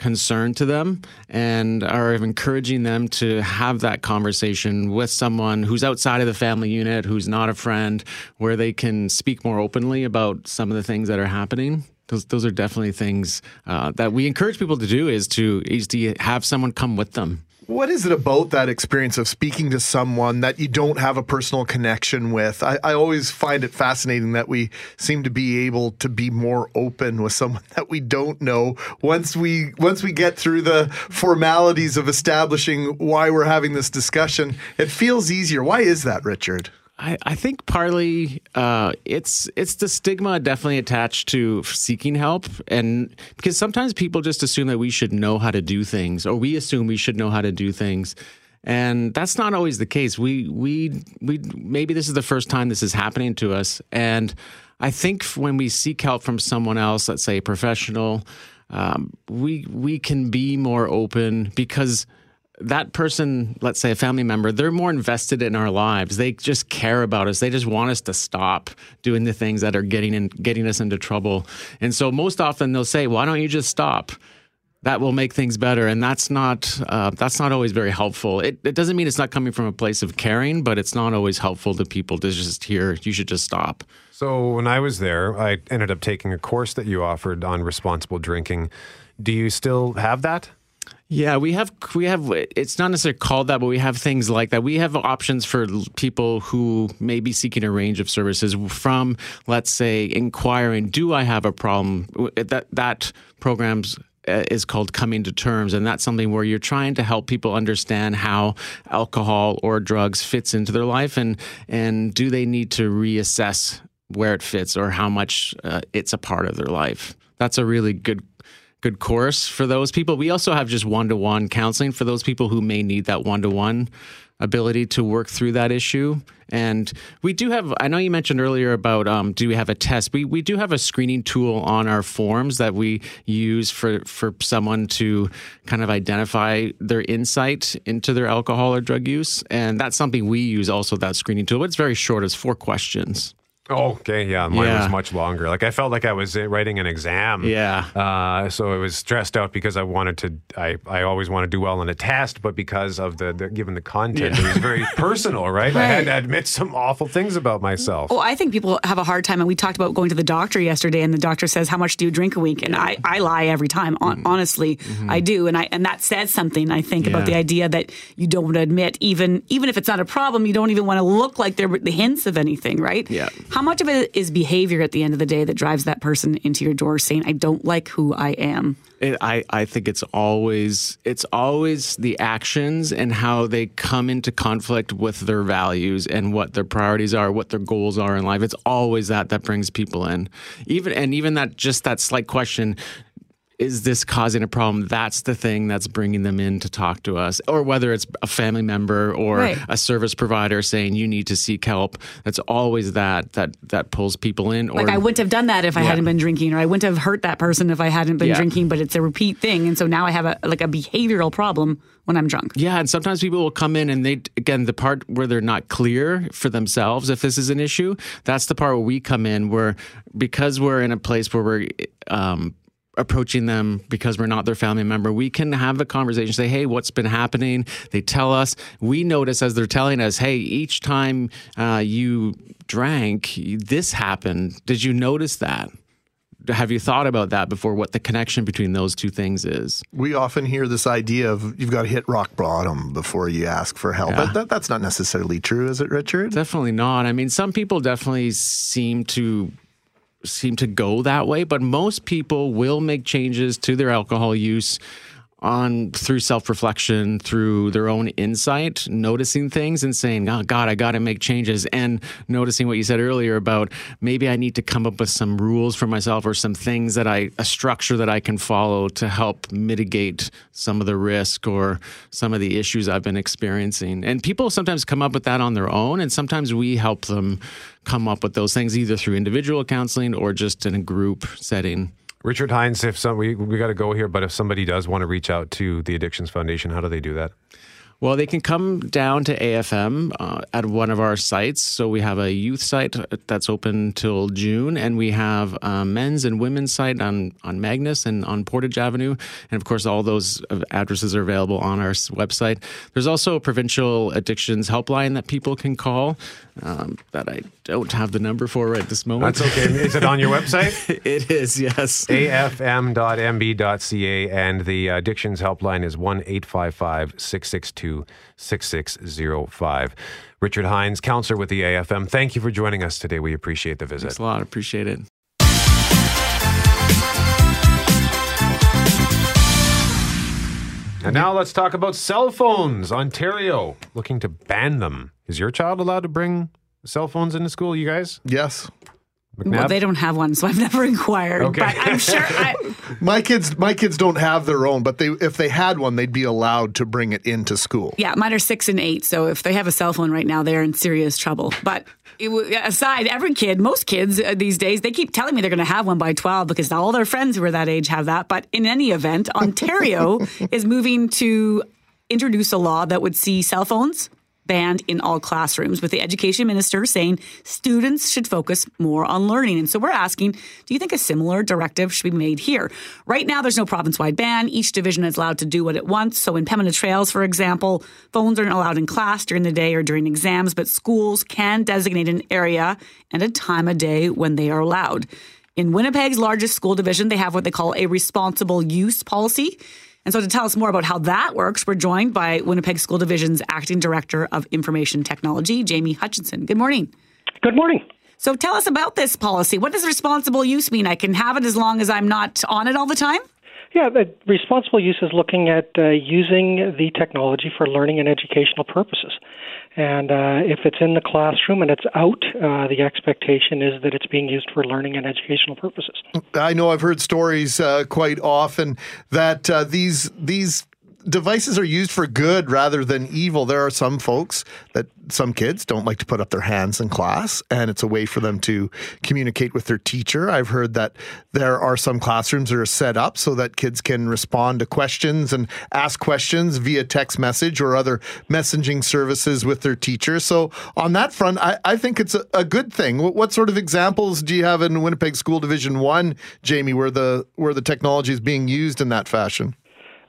concern to them and are encouraging them to have that conversation with someone who's outside of the family unit, who's not a friend, where they can speak more openly about some of the things that are happening. Those, those are definitely things uh, that we encourage people to do is to, is to have someone come with them. What is it about that experience of speaking to someone that you don't have a personal connection with? I, I always find it fascinating that we seem to be able to be more open with someone [LAUGHS] that we don't know once we once we get through the formalities of establishing why we're having this discussion. It feels easier. Why is that, Richard? I, I think partly uh, it's it's the stigma definitely attached to seeking help, and because sometimes people just assume that we should know how to do things, or we assume we should know how to do things, And that's not always the case. We we we maybe this is the first time this is happening to us. And I think when we seek help from someone else, let's say a professional, um, we we can be more open because that person, let's say a family member, they're more invested in our lives. They just care about us. They just want us to stop doing the things that are getting in, getting us into trouble. And so most often they'll say, "Why don't you just stop?" That will make things better, and that's not uh, that's not always very helpful. It, it doesn't mean it's not coming from a place of caring, but it's not always helpful to people to just hear you should just stop. So when I was there, I ended up taking a course that you offered on responsible drinking. Do you still have that? Yeah, we have we have it's not necessarily called that, but we have things like that. We have options for people who may be seeking a range of services from, let's say, inquiring, do I have a problem? That that programs uh, is called coming to terms and that's something where you're trying to help people understand how alcohol or drugs fits into their life and and do they need to reassess where it fits or how much uh, it's a part of their life that's a really good good course for those people. We also have just one to one counseling for those people who may need that one to one ability to work through that issue. And we do have, I know you mentioned earlier about um, do we have a test? We, we do have a screening tool on our forms that we use for, for someone to kind of identify their insight into their alcohol or drug use. And that's something we use also, that screening tool. But it's very short, it's four questions. Oh, okay, yeah, mine Yeah. was much longer. Like I felt like I was uh, writing an exam. Yeah. Uh, so I was stressed out because I wanted to. I, I always want to do well on a test, but because of the, the given the content, it was very personal, right? I had to admit some awful things about myself. Oh, I think people have a hard time. And we talked about going to the doctor yesterday, and the doctor says, "How much do you drink a week?" And I, I lie every time. Hon- Honestly, I do, and I and that says something. I think about Mm-hmm. The idea that you don't want to admit, even even if it's not a problem, you don't even want to look like there were the hints of anything, right? Yeah. How much of it is behavior at the end of the day that drives that person into your door, saying, "I don't like who I am." It, I, I think it's always it's always the actions and how they come into conflict with their values and what their priorities are, what their goals are in life. It's always that that brings people in. Even and even that just that slight question is this causing a problem? That's the thing that's bringing them in to talk to us, or whether it's a family member or Right. a service provider saying you need to seek help. That's always that that that pulls people in. Or Like I wouldn't have done that if I Yeah. hadn't been drinking, or I wouldn't have hurt that person if I hadn't been Yeah. drinking. But it's a repeat thing, and so now I have a like a behavioral problem when I'm drunk. Yeah, and sometimes people will come in and they again the part where they're not clear for themselves if this is an issue. That's the part where we come in where because we're in a place where we're um, approaching them because we're not their family member, we can have a conversation. Say, hey, what's been happening? They tell us. We notice as they're telling us, hey, each time uh, you drank, this happened. Did you notice that? Have you thought about that before? What the connection between those two things is? We often hear this idea of you've got to hit rock bottom before you ask for help. Yeah. But that, that's not necessarily true, is it, Richard? Definitely not. I mean, some people definitely seem to seem to go that way, but most people will make changes to their alcohol use on through self-reflection, through their own insight, noticing things and saying, "Oh God, I got to make changes," and noticing what you said earlier about maybe I need to come up with some rules for myself or some things that I a structure that I can follow to help mitigate some of the risk or some of the issues I've been experiencing. And people sometimes come up with that on their own, and sometimes we help them come up with those things either through individual counseling or just in a group setting. Richard Hines, if some we we got to go here, but if somebody does want to reach out to the Addictions Foundation, how do they do that? Well, they can come down to AFM uh, at one of our sites. So we have a youth site that's open till June, and we have a men's and women's site on, on Magnus and on Portage Avenue. And of course, all those uh, addresses are available on our website. There's also a provincial addictions helpline that people can call um, that I don't have the number for right this moment. That's okay. Is it on your website? [LAUGHS] it is, yes. afm.mb.ca and the addictions helpline is 1 855 662 6605. Richard Hines, counselor with the AFM, thank you for joining us today. We appreciate the visit. Thanks a lot. Appreciate it. And now let's talk about cell phones. Ontario looking to ban them. Is your child allowed to bring cell phones into school, you guys? Yes. Well, they don't have one, so I've never [LAUGHS] inquired. Okay. But I'm sure. I, [LAUGHS] My kids, my kids don't have their own, but they if they had one, they'd be allowed to bring it into school. yeah, mine are six and eight. So if they have a cell phone right now, they're in serious trouble. But it, aside, every kid, most kids uh, these days, they keep telling me they're going to have one by 12 because all their friends who are that age have that. But in any event, Ontario [LAUGHS] is moving to introduce a law that would see cell phones banned in all classrooms, with the education minister saying students should focus more on learning. And so we're asking, do you think a similar directive should be made here? Right now, there's no province wide ban. Each division is allowed to do what it wants. So in Pembina Trails, for example, phones aren't allowed in class during the day or during exams, but schools can designate an area and a time of day when they are allowed. In Winnipeg's largest school division, they have what they call a responsible use policy. And so, to tell us more about how that works, we're joined by Winnipeg School Division's Acting Director of Information Technology, Jamie Hutchinson. Good morning. Good morning. So, tell us about this policy. What does responsible use mean? I can have it as long as I'm not on it all the time? Yeah, the responsible use is looking at uh, using the technology for learning and educational purposes. And uh, if it's in the classroom and it's out, uh, the expectation is that it's being used for learning and educational purposes. I know I've heard stories uh, quite often that uh, these these devices are used for good rather than evil. There are some folks that some kids don't like to put up their hands in class, and it's a way for them to communicate with their teacher. I've heard that there are some classrooms that are set up so that kids can respond to questions and ask questions via text message or other messaging services with their teacher. So on that front, I, I think it's a, a good thing. What, what sort of examples do you have in Winnipeg School Division One, Jamie, where the where the technology is being used in that fashion?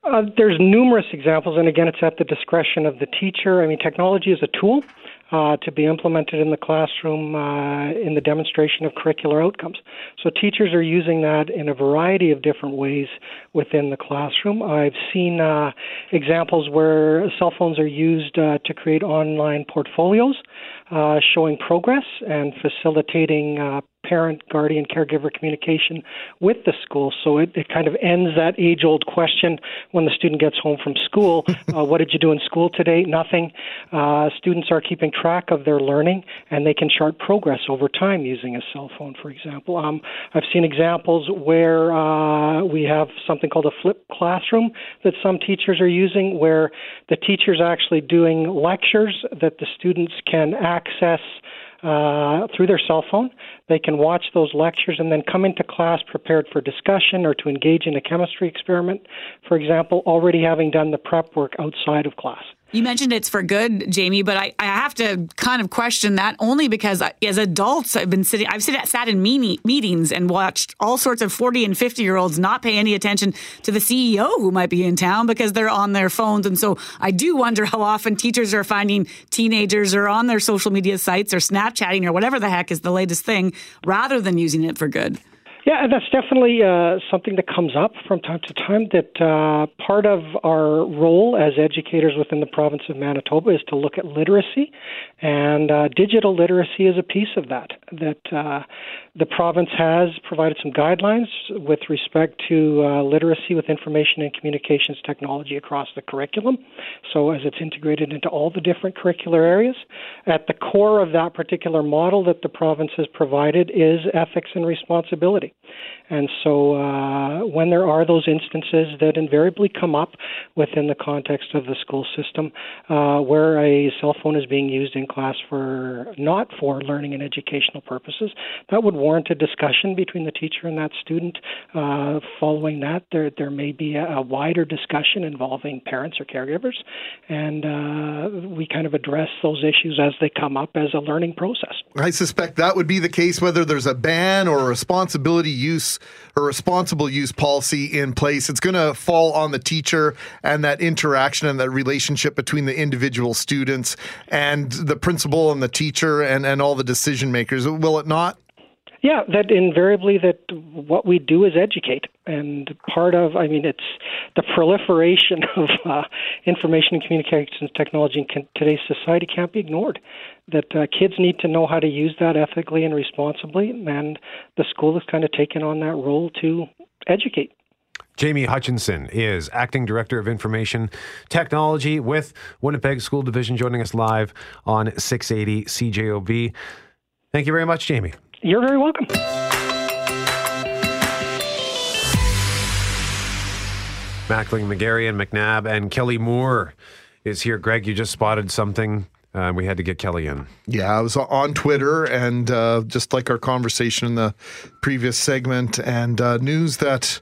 Uh, there's numerous examples, and again, it's at the discretion of the teacher. I mean, technology is a tool uh, to be implemented in the classroom uh, in the demonstration of curricular outcomes. So, teachers are using that in a variety of different ways within the classroom. I've seen uh, examples where cell phones are used uh, to create online portfolios. Uh, showing progress and facilitating parent, guardian, caregiver communication with the school. So it, it kind of ends that age old question when the student gets home from school [LAUGHS] uh, what did you do in school today? Nothing. Uh, students are keeping track of their learning and they can chart progress over time using a cell phone, for example. Um, I've seen examples where uh, we have something called a flip classroom that some teachers are using where the teacher's actually doing lectures that the students can access uh, through their cell phone. They can watch those lectures and then come into class prepared for discussion or to engage in a chemistry experiment, for example, already having done the prep work outside of class. You mentioned it's for good, Jamie, but I, I have to kind of question that only because I, as adults, I've been sitting, I've sit, sat in meeting, meetings and watched all sorts of 40 and 50 year olds not pay any attention to the CEO who might be in town because they're on their phones. And so I do wonder how often teachers are finding teenagers are on their social media sites or Snapchatting or whatever the heck is the latest thing rather than using it for good. Yeah, and that's definitely uh, something that comes up from time to time. That uh, part of our role as educators within the province of Manitoba is to look at literacy, and uh, digital literacy is a piece of that. That uh, the province has provided some guidelines with respect to uh, literacy with information and communications technology across the curriculum. So, as it's integrated into all the different curricular areas, at the core of that particular model that the province has provided is ethics and responsibility. And so, uh, when there are those instances that invariably come up within the context of the school system, uh, where a cell phone is being used in class for not for learning and educational purposes, that would warrant a discussion between the teacher and that student. Uh, following that, there there may be a, a, wider discussion involving parents or caregivers, and uh, we kind of address those issues as they come up as a learning process. I suspect that would be the case whether there's a ban or a responsibility use or responsible use policy in place. It's going to fall on the teacher and that interaction and that relationship between the individual students and the principal and the teacher and, and all the decision makers. Will it not? Yeah, that invariably that what we do is educate, and part of I mean it's the proliferation [LAUGHS] of uh, information and communications technology in today's society can't be ignored. That uh, kids need to know how to use that ethically and responsibly, and the school has kind of taken on that role to educate. Jamie Hutchinson is Acting Director of Information Technology with Winnipeg School Division, joining us live on 680 CJOB. Thank you very much, Jamie. You're very welcome. Mackling, McGarry, and McNabb, and Kelly Moore is here. Greg, you just spotted something. Uh, we had to get Kelly in. Yeah, I was on Twitter and uh, just like our conversation in the previous segment, and uh, news that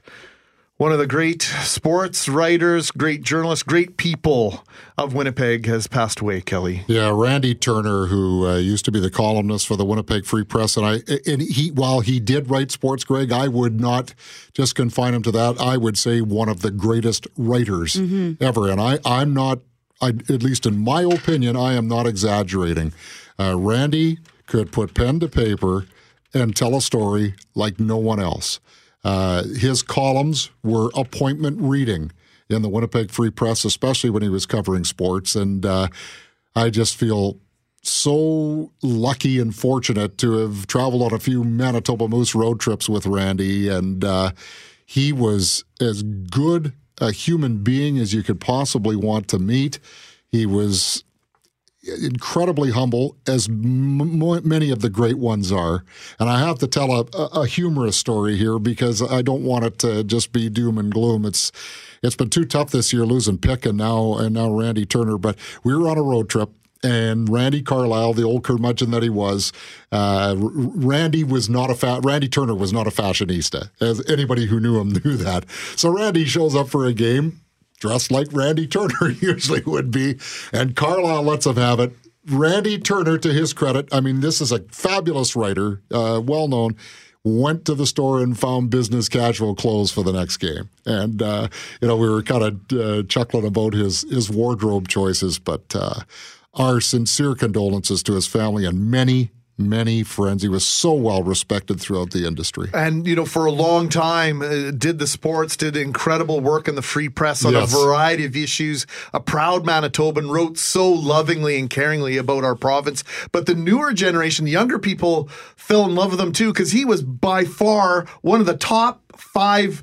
one of the great sports writers, great journalists, great people of Winnipeg has passed away, Kelly. Yeah, Randy Turner, who uh, used to be the columnist for the Winnipeg Free Press, and I, and he, while he did write sports, Greg, I would not just confine him to that. I would say one of the greatest writers Mhm. ever, and I, I'm not, I, at least in my opinion, I am not exaggerating. Uh, Randy could put pen to paper and tell a story like no one else. Uh, his columns were appointment reading in the Winnipeg Free Press, especially when he was covering sports. And uh, I just feel so lucky and fortunate to have traveled on a few Manitoba Moose road trips with Randy. And uh, he was as good a human being as you could possibly want to meet. He was incredibly humble, as m- many of the great ones are. And I have to tell a, a, a humorous story here because I don't want it to just be doom and gloom. It's it's been too tough this year losing Pick and now and now Randy Turner. But we were on a road trip. And Randy Carlyle, the old curmudgeon that he was, uh, Randy was not a fa- Randy Turner was not a fashionista, as anybody who knew him [LAUGHS] knew that. So Randy shows up for a game, dressed like Randy Turner [LAUGHS] usually would be, and Carlyle lets him have it. Randy Turner, to his credit, I mean, this is a fabulous writer, uh, well known. Went to the store and found business casual clothes for the next game, and uh, you know we were kind of uh, chuckling about his his wardrobe choices. But uh, our sincere condolences to his family and many many friends. He was so well respected throughout the industry. And, you know, for a long time, uh, did the sports, did incredible work in the free press on Yes. a variety of issues. A proud Manitoban wrote so lovingly and caringly about our province. But the newer generation, the younger people, fell in love with him too, because he was by far one of the top five.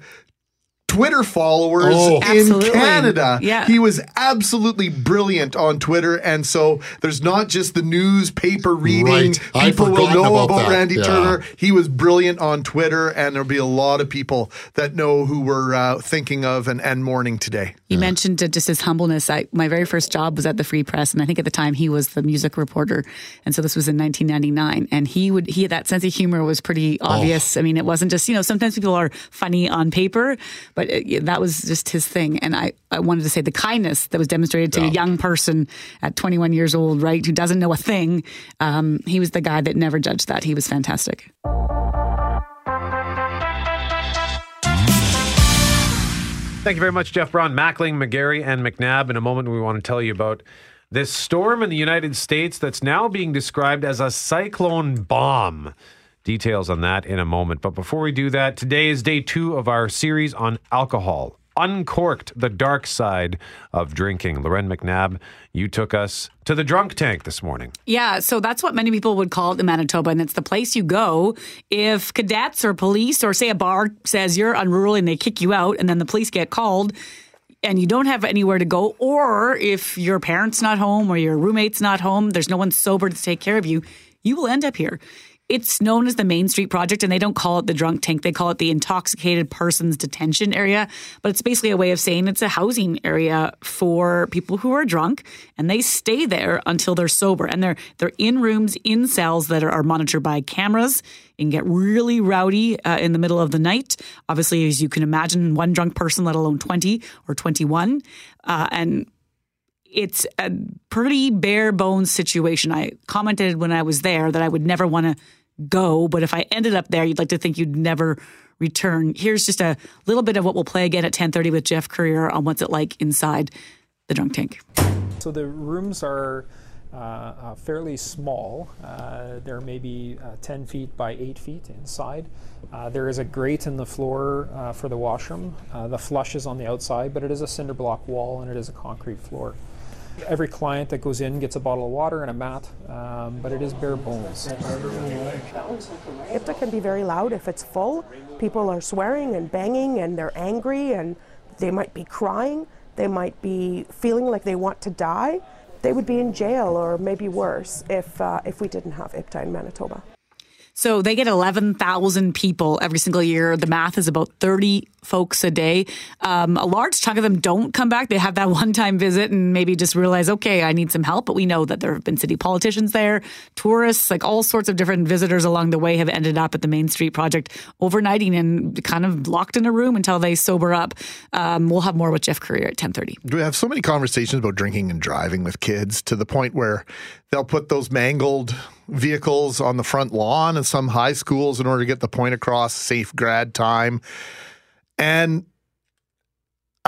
Twitter followers Oh. in Absolutely. Canada. Yeah. He was absolutely brilliant on Twitter. And so there's not just the newspaper reading. Right. People will know about about. Randy Yeah. Turner. He was brilliant on Twitter, and there'll be a lot of people that know who we're uh, thinking of and, and mourning today. You mentioned uh, just his humbleness. I, my very first job was at the Free Press, and I think at the time he was the music reporter, and so this was in 1999. And he would he that sense of humor was pretty obvious. I mean, it wasn't just you know sometimes people are funny on paper, but it, yeah, that was just his thing. And I I wanted to say the kindness that was demonstrated to a young person at 21 years old, right, who doesn't know a thing. Um, he was the guy that never judged that. He was fantastic. Thank you very much, Jeff Braun, Mackling, McGarry, and McNabb. In a moment, we want to tell you about this storm in the United States that's now being described as a cyclone bomb. Details on that in a moment. But before we do that, today is day two of our series on alcohol. Uncorked the dark side of drinking. Lauren McNabb, you took us to the drunk tank this morning. Yeah, so that's what many people would call it in Manitoba, and it's the place you go if cadets or police or say a bar says you're unruly and they kick you out, and then the police get called and you don't have anywhere to go, or if your parents not home or your roommate's not home, there's no one sober to take care of you, you will end up here. It's known as the Main Street Project, and they don't call it the drunk tank. They call it the intoxicated persons detention area. But it's basically a way of saying it's a housing area for people who are drunk, and they stay there until they're sober. And they're they're in rooms in cells that are, are monitored by cameras. Can get really rowdy uh, in the middle of the night. Obviously, as you can imagine, one drunk person, let alone twenty or twenty-one, uh, and it's a pretty bare bones situation. I commented when I was there that I would never want to go, but if I ended up there, you'd like to think you'd never return. Here's just a little bit of what we'll play again at 10:30 with Geoff Currier on what's it like inside the drunk tank. So the rooms are uh, uh, fairly small. Uh, they're maybe uh, 10 feet by 8 feet inside. Uh, there is a grate in the floor for the washroom. The flush is on the outside, but it is a cinder block wall and it is a concrete floor. Every client that goes in gets a bottle of water and a mat, um, but it is bare bones. IPDA can be very loud if it's full. People are swearing and banging and they're angry and they might be crying. They might be feeling like they want to die. They would be in jail or maybe worse if, uh, if we didn't have IPDA in Manitoba. So they get 11,000 people every single year. The math is about 30 folks a day. Um, a large chunk of them don't come back. They have that [LAUGHS] one time visit and maybe just realize, okay, I need some help. But we know that there have been city politicians there, tourists, like all sorts of different visitors along the way have ended up at the Main Street Project overnighting and kind of locked in a room until they sober up. Um, we'll have more with Geoff Currier at 1030. We have so many conversations about drinking and driving with kids to the point where they'll put those mangled vehicles on the front lawn of some high schools in order to get the point across safe grad time. And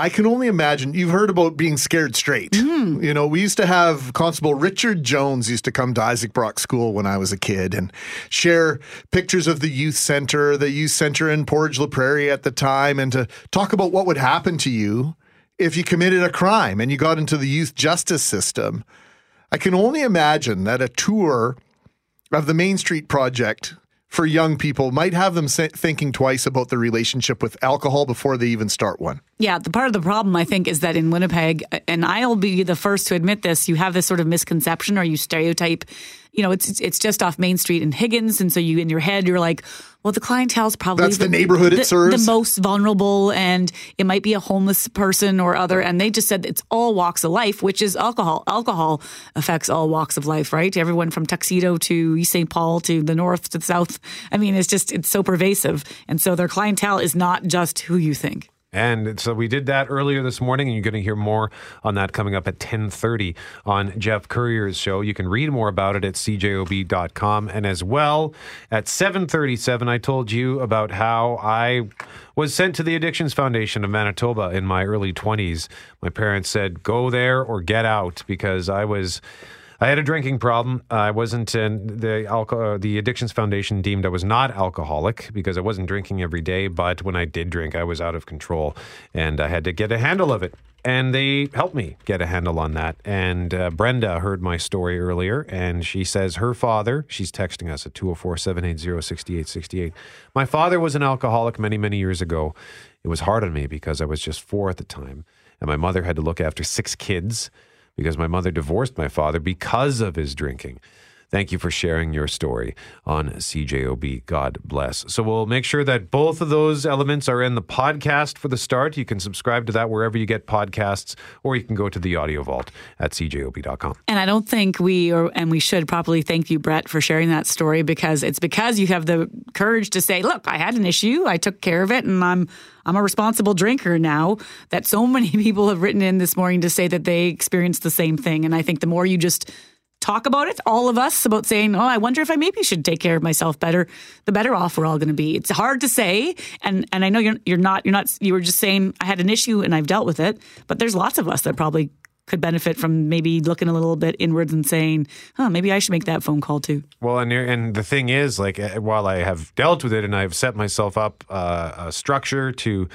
I can only imagine you've heard about being scared straight. Mm-hmm. You know, we used to have Constable Richard Jones used to come to Isaac Brock School when I was a kid and share pictures of the youth center, the youth center in Portage La Prairie at the time, and to talk about what would happen to you if you committed a crime and you got into the youth justice system. I can only imagine that a tour of the Main Street Project for young people might have them thinking twice about their relationship with alcohol before they even start one. Yeah, the part of the problem I think is that in Winnipeg, and I'll be the first to admit this, you have this sort of misconception or you stereotype. You know, it's it's just off Main Street in Higgins, and so you in your head you're like, well, the clientele's probably That's the neighborhood it serves. the most vulnerable, and it might be a homeless person or other. And they just said it's all walks of life, which is alcohol. Alcohol affects all walks of life, right? Everyone from Tuxedo to East St. Paul to the north to the south. I mean, it's just it's so pervasive, and so their clientele is not just who you think. And so we did that earlier this morning, and you're going to hear more on that coming up at 10:30 on Geoff Currier's show. You can read more about it at cjob.com, and as well at 7:37, I told you about how I was sent to the Addictions Foundation of Manitoba in my early 20s. My parents said, "Go there or get out," because I was. I had a drinking problem. I wasn't in the alcohol. The Addictions Foundation deemed I was not alcoholic because I wasn't drinking every day. But when I did drink, I was out of control, and I had to get a handle of it. And they helped me get a handle on that. And uh, Brenda heard my story earlier, and she says her father. She's texting us at 204-780-6868. My father was an alcoholic many, many years ago. It was hard on me because I was just four at the time, and my mother had to look after six kids because my mother divorced my father because of his drinking. Thank you for sharing your story on CJOB. God bless. So we'll make sure that both of those elements are in the podcast for the start. You can subscribe to that wherever you get podcasts, or you can go to the audio vault at cjob.com. And I don't think we or and we should properly thank you, Brett, for sharing that story because it's because you have the courage to say, "Look, I had an issue, I took care of it, and I'm I'm a responsible drinker now." That so [LAUGHS] many people have written in this morning to say that they experienced the same thing, and I think the more you just talk about it, all of us, about saying, "Oh, I wonder if I maybe should take care of myself better," the better off we're all going to be. It's hard to say, and and I know you're you're not you're not you were just saying I had an issue and I've dealt with it, but there's lots of us that probably could benefit from maybe looking a little bit inwards and saying, "Huh, maybe I should make that phone call too." Well, and and the thing is, like, uh, while I have dealt with it and I've set myself up uh, a structure to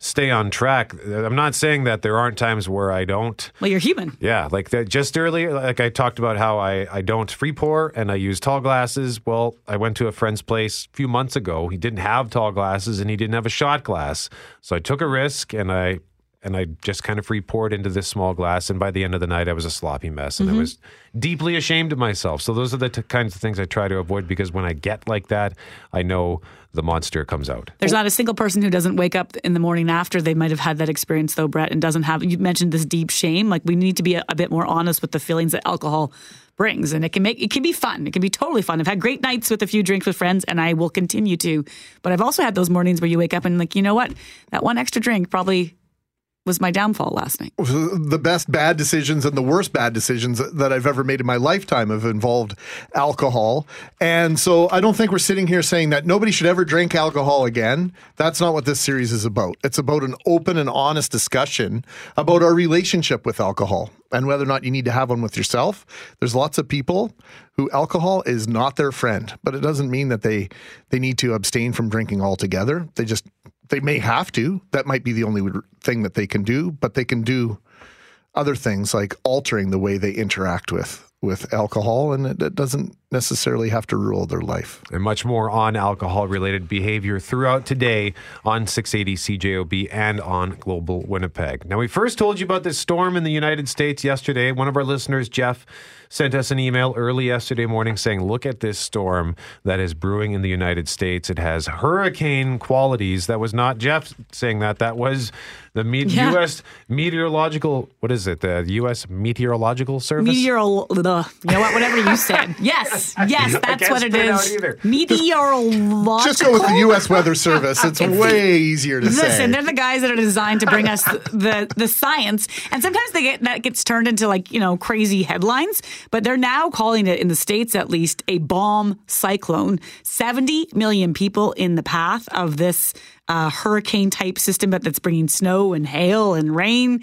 stay on track, I'm not saying that there aren't times where I don't. Well, you're human. Yeah, like that. Just earlier, like I talked about how I I don't free pour and I use tall glasses. Well, I went to a friend's place a few months ago. He didn't have tall glasses and he didn't have a shot glass, so I took a risk and I and I just kind of free poured into this small glass. And by the end of the night, I was a sloppy mess, and I Mhm. was deeply ashamed of myself. So those are the t- kinds of things I try to avoid because when I get like that, I know the monster comes out. There's not a single person who doesn't wake up in the morning after they might have had that experience, though, Brett, and doesn't have. You mentioned this deep shame. Like we need to be a, a bit more honest with the feelings that alcohol brings, and it can make it can be fun. It can be totally fun. I've had great nights with a few drinks with friends, and I will continue to. But I've also had those mornings where you wake up and like, you know what, that one extra drink probably was my downfall last night. the best bad decisions and the worst bad decisions that I've ever made in my lifetime have involved alcohol. And so I don't think we're sitting here saying that nobody should ever drink alcohol again. That's not what this series is about. It's about an open and honest discussion about our relationship with alcohol and whether or not you need to have one with yourself. There's lots of people who alcohol is not their friend, but it doesn't mean that they they need to abstain from drinking altogether. They just they may have to. That might be the only thing that they can do, but they can do other things like altering the way they interact with with alcohol and it, it doesn't necessarily have to rule their life. And much more on alcohol related behavior throughout today on 680 CJOB and on Global Winnipeg. Now, we first told you about this storm in the United States yesterday. One of our listeners, Jeff, sent us an email early yesterday morning saying, Look at this storm that is brewing in the United States. It has hurricane qualities. That was not Jeff saying that. That was the me- Yeah. U.S. Meteorological, what is it? The U.S. Meteorological Service? Meteoral, ugh, you know what? Whatever you said. [LAUGHS] Yes, yes, I that's what it spit out is. either. Meteorological. Just go with the U.S. Weather [LAUGHS] Service. It's way easier to Listen, say. Listen, they're the guys that are designed to bring us [LAUGHS] the the science, and sometimes they get that gets turned into like you know crazy headlines. But they're now calling it in the states at least a bomb cyclone. Seventy million people in the path of this uh, hurricane type system, but that's bringing snow and hail and rain.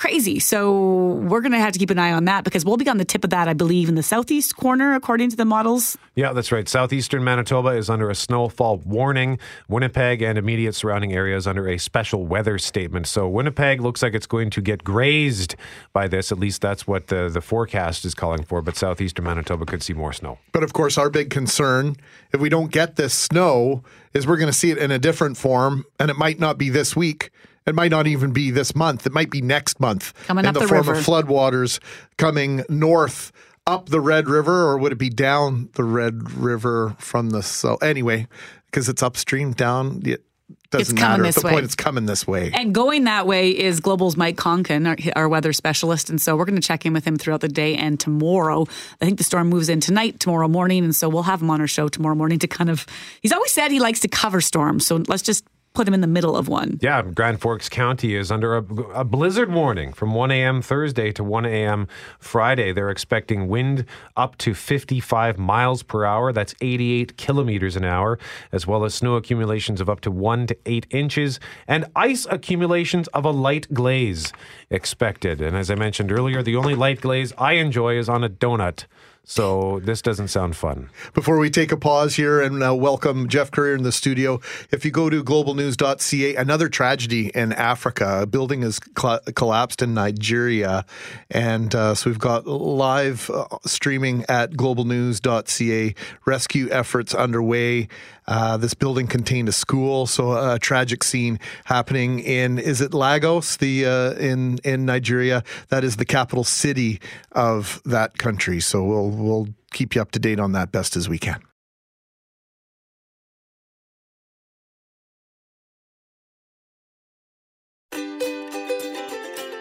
Crazy. So we're going to have to keep an eye on that because we'll be on the tip of that, I believe, in the southeast corner, according to the models. Yeah, that's right. Southeastern Manitoba is under a snowfall warning. Winnipeg and immediate surrounding areas under a special weather statement. So Winnipeg looks like it's going to get grazed by this. At least that's what the, the forecast is calling for. But southeastern Manitoba could see more snow. But of course, our big concern, if we don't get this snow, is we're going to see it in a different form, and it might not be this week. It might not even be this month. It might be next month. Coming in up the, the form river. of floodwaters coming north up the Red River, or would it be down the Red River from the so Anyway, because it's upstream, down. It doesn't coming matter. At the way. point, it's coming this way. And going that way is Global's Mike Koncan, our, our weather specialist. And so we're going to check in with him throughout the day and tomorrow. I think the storm moves in tonight, tomorrow morning. And so we'll have him on our show tomorrow morning to kind of, he's always said he likes to cover storms. So let's just put him in the middle of one. Yeah, Grand Forks County is under a, a blizzard warning from 1 a.m. Thursday to 1 a.m. Friday. They're expecting wind up to 55 miles per hour. That's 88 kilometers an hour, as well as snow accumulations of up to 1 to 8 inches and ice accumulations of a light glaze expected. And as I mentioned earlier, the only light glaze I enjoy is on a donut. So this doesn't sound fun. Before we take a pause here and uh, welcome Geoff Currier in the studio, if you go to globalnews.ca, another tragedy in Africa. A building has cl- collapsed in Nigeria. And uh, so we've got live uh, streaming at globalnews.ca, rescue efforts underway. Uh, this building contained a school, so a tragic scene happening in is it Lagos, the uh, in in Nigeria? That is the capital city of that country. So we'll we'll keep you up to date on that best as we can.